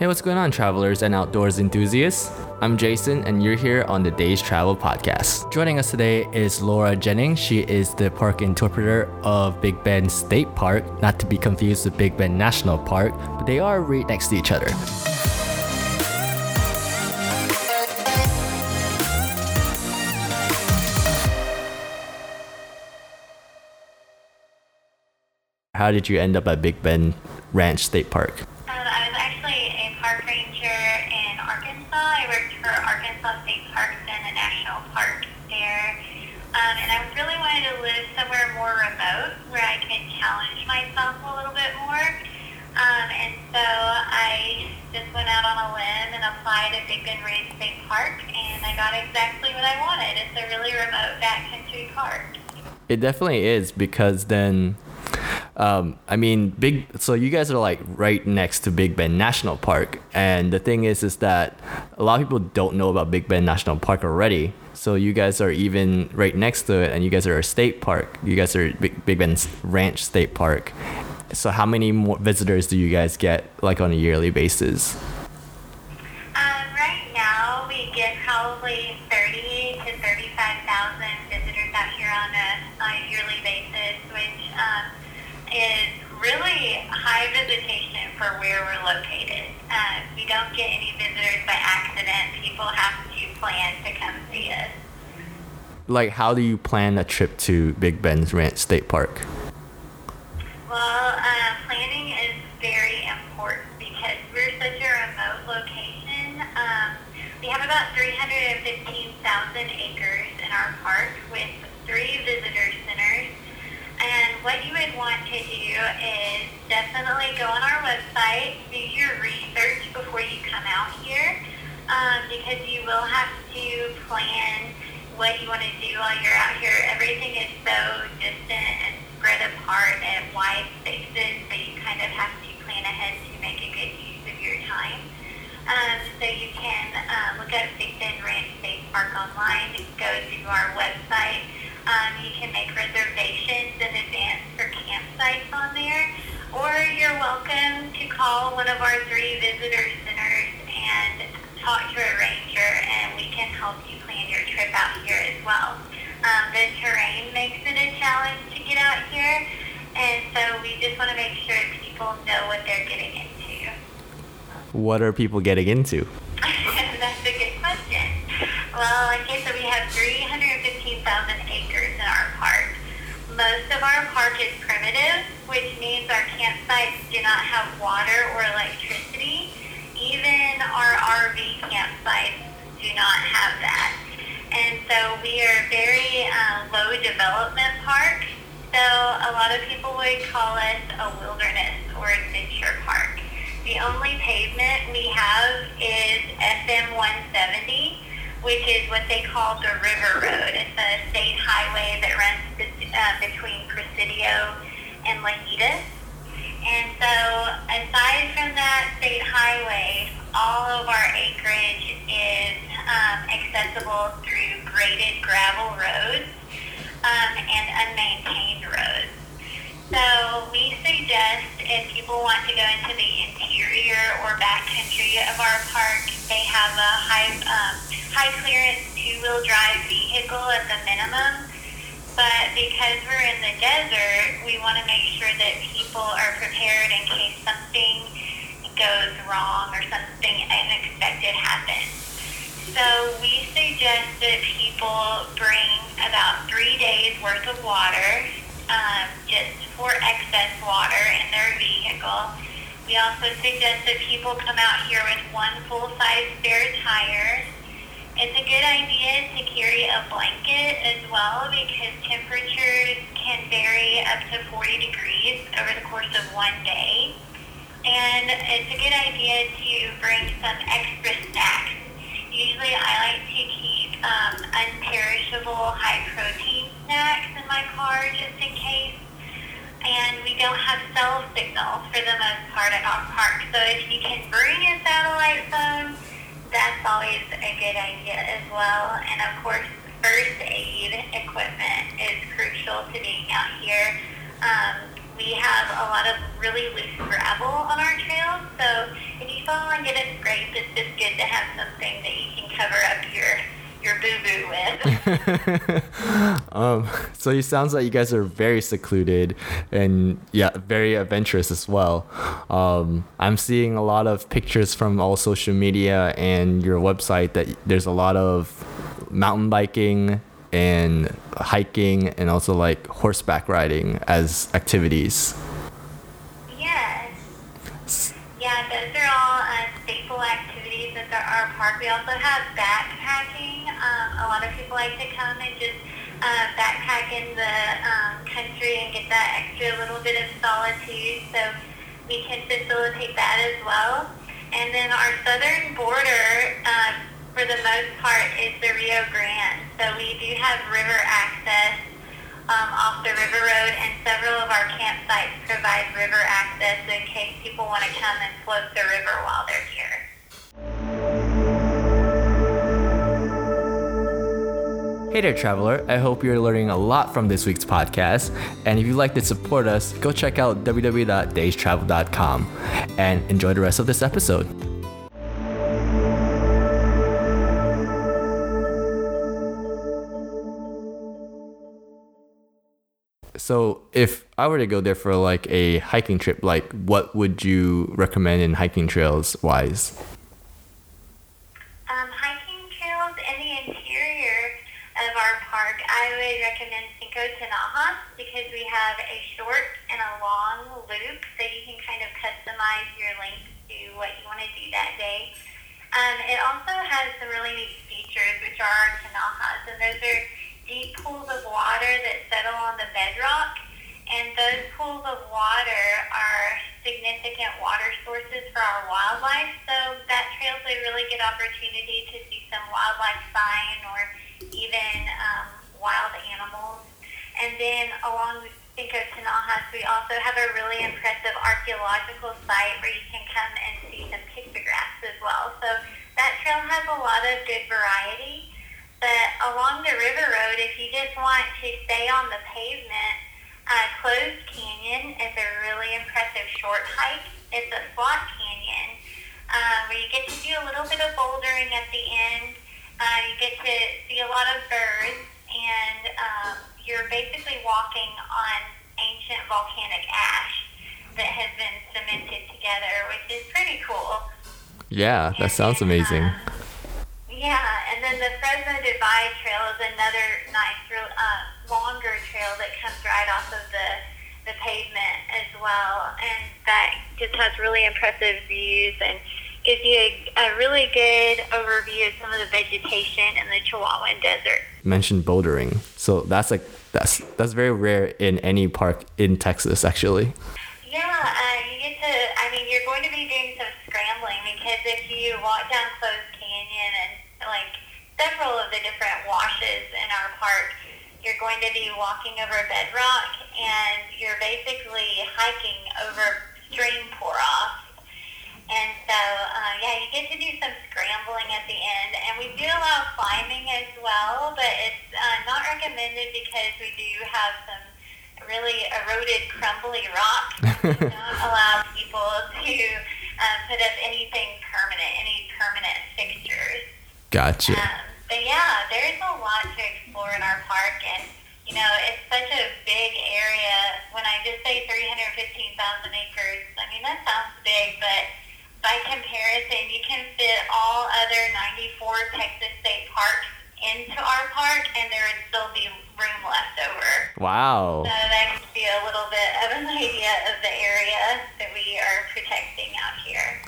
Hey, what's going on, travelers and outdoors enthusiasts? I'm Jason, and you're here on the Days Travel Podcast. Joining us today is Laura Jennings. She is the park interpreter of Big Bend State Park, not to be confused with Big Bend National Park, but they are right next to each other. How did you end up at Big Bend Ranch State Park? Um, I was actually a park ranger in Arkansas. I worked Arkansas State Parks and the National Park there. Um, and I really wanted to live somewhere more remote where I could challenge myself a little bit more. Um, and so I just went out on a limb and applied at Big Bend Ranch State Park, and I got exactly what I wanted. It's a really remote backcountry park. It definitely is because then um, I mean, big. So you guys are like right next to Big Bend National Park, and the thing is, is that a lot of people don't know about Big Bend National Park already. So you guys are even right next to it, and you guys are a state park. You guys are Big, Big Bend Ranch State Park. So how many more visitors do you guys get like on a yearly basis? Um, right now, we get probably is really high visitation for where we're located. Uh, we don't get any visitors by accident. People have to plan to come see us. Like, how do you plan a trip to Big Bend's Ranch State Park? Well, uh, planning is very important because we're such a remote location. Um, we have about 315,000 acres in our park with three visitor centers. And what you would want to do is definitely go on our website, do your research before you come out here, um, because you will have to plan what you want to do while you're out here. Everything is so distant and spread apart at wide spaces, so you kind of have to plan ahead to make a good use of your time. Um, so you can uh, look up Big Bend Ranch State Park online, go to our website. Um, you can make reservations in advance for campsites on there, or you're welcome to call one of our three visitor centers and talk to a ranger, and we can help you plan your trip out here as well. Um, the terrain makes it a challenge to get out here, and so we just want to make sure people know what they're getting into. What are people getting into? That's a good question. Well, like I said, we have 315,000 acres in our park. Most of our park is primitive, which means our campsites do not have water or electricity. Even our RV campsites do not have that. And so we are very uh, low development park. So a lot of people would call us a wilderness or adventure park. The only pavement we have is FM 170, which is what they call the River Road. It's a state highway that runs uh, between Presidio and Lajitas. And so aside from that state highway, all of our acreage is um, accessible through graded gravel roads um, and unmaintained roads. So we suggest if people want to go into the interior or backcountry of our park, they have a high um, high clearance two wheel drive vehicle at the minimum. But because we're in the desert, we want to make sure that people are prepared in case something goes wrong or something unexpected happens. So we suggest that people bring about three days worth of water, um, just for excess water in their vehicle. We also suggest that people come out here with one full-size spare tire. It's a good idea to carry a blanket as well because temperatures can vary up to 40 degrees over the course of one day. And it's a good idea to bring some extra snacks. Usually I like to keep um, unperishable high protein snacks in my car just in case. And we don't have cell signals for the most part at our park. So if you can bring a satellite phone, that's always a good idea as well. And of course, first aid equipment is crucial to being out here. Um, we have a lot of really loose gravel on our trails, so if you fall and get a scrape, it's just good to have something that you can cover up your your boo boo with. um, so it sounds like you guys are very secluded and yeah, very adventurous as well. Um, I'm seeing a lot of pictures from all social media and your website that there's a lot of mountain biking and hiking and also like horseback riding as activities. Yes. Yeah, those are all staple activities at the, our park. We also have backpacking. Um, a lot of people like to come and just uh, backpack in the um, country and get that extra little bit of solitude. So we can facilitate that as well. And then our southern border, uh, for the most part, is the Rio Grande. So we do have river access um, off the river road, and several of our campsites provide river access in case people want to come and float the river while they're here. Hey there, traveler. I hope you're learning a lot from this week's podcast. And if you'd like to support us, go check out www.dayestravel.com and enjoy the rest of this episode. So, if I were to go there for like a hiking trip, like what would you recommend in hiking trails wise? Um, hiking trails in the interior of our park, I would recommend Cinco Tinajas because we have a short and a long loop so you can kind of customize your length to what you want to do that day. Um, it also has some really neat features, which are our tinajas, and those are deep pools of water that settle on the bedrock. And those pools of water are significant water sources for our wildlife. So that trail's a really good opportunity to see some wildlife sign or even um, wild animals. And then along Cinco de we also have a really impressive archaeological site where you can come and see some pictographs as well. So that trail has a lot of good variety. But along the river road, if you just want to stay on the pavement, uh, Closed Canyon is a really impressive short hike. It's a slot canyon um, where you get to do a little bit of bouldering at the end. Uh, you get to see a lot of birds, and um, you're basically walking on ancient volcanic ash that has been cemented together, which is pretty cool. Yeah, that sounds amazing. Uh, yeah, and then the Fresno Divide Trail is another nice, uh, longer trail that comes right off of the the pavement well, and that just has really impressive views and gives you a, a really good overview of some of the vegetation in the Chihuahuan Desert. mentioned bouldering, so that's like that's that's very rare in any park in Texas, actually. Yeah, uh, you get to, I mean, you're going to be doing some scrambling because if you walk down Closed Canyon and like several of the different washes in our park, you're going to be walking over bedrock and you're basically hiking over stream pour-offs. And so, uh, yeah, you get to do some scrambling at the end. And we do allow climbing as well, but it's uh, not recommended because we do have some really eroded, crumbly rock. we don't allow people to uh, put up anything permanent, any permanent fixtures. Gotcha. Um, but yeah, there's a lot to explore in our park, and you know, it's such a big area. When I just say 315,000 acres, I mean that sounds big, but by comparison, you can fit all other 94 Texas state parks into our park, and there would still be room left over. Wow. So that gives you a little bit of an idea of the area that we are protecting out here.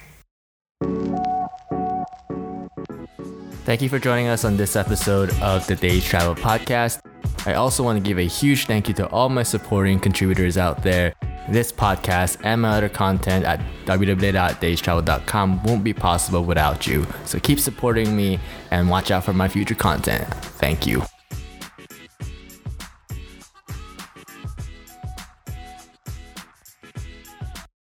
Thank you for joining us on this episode of the Days Travel Podcast. I also want to give a huge thank you to all my supporting contributors out there. This podcast and my other content at www.daystravel.com won't be possible without you. So keep supporting me and watch out for my future content. Thank you.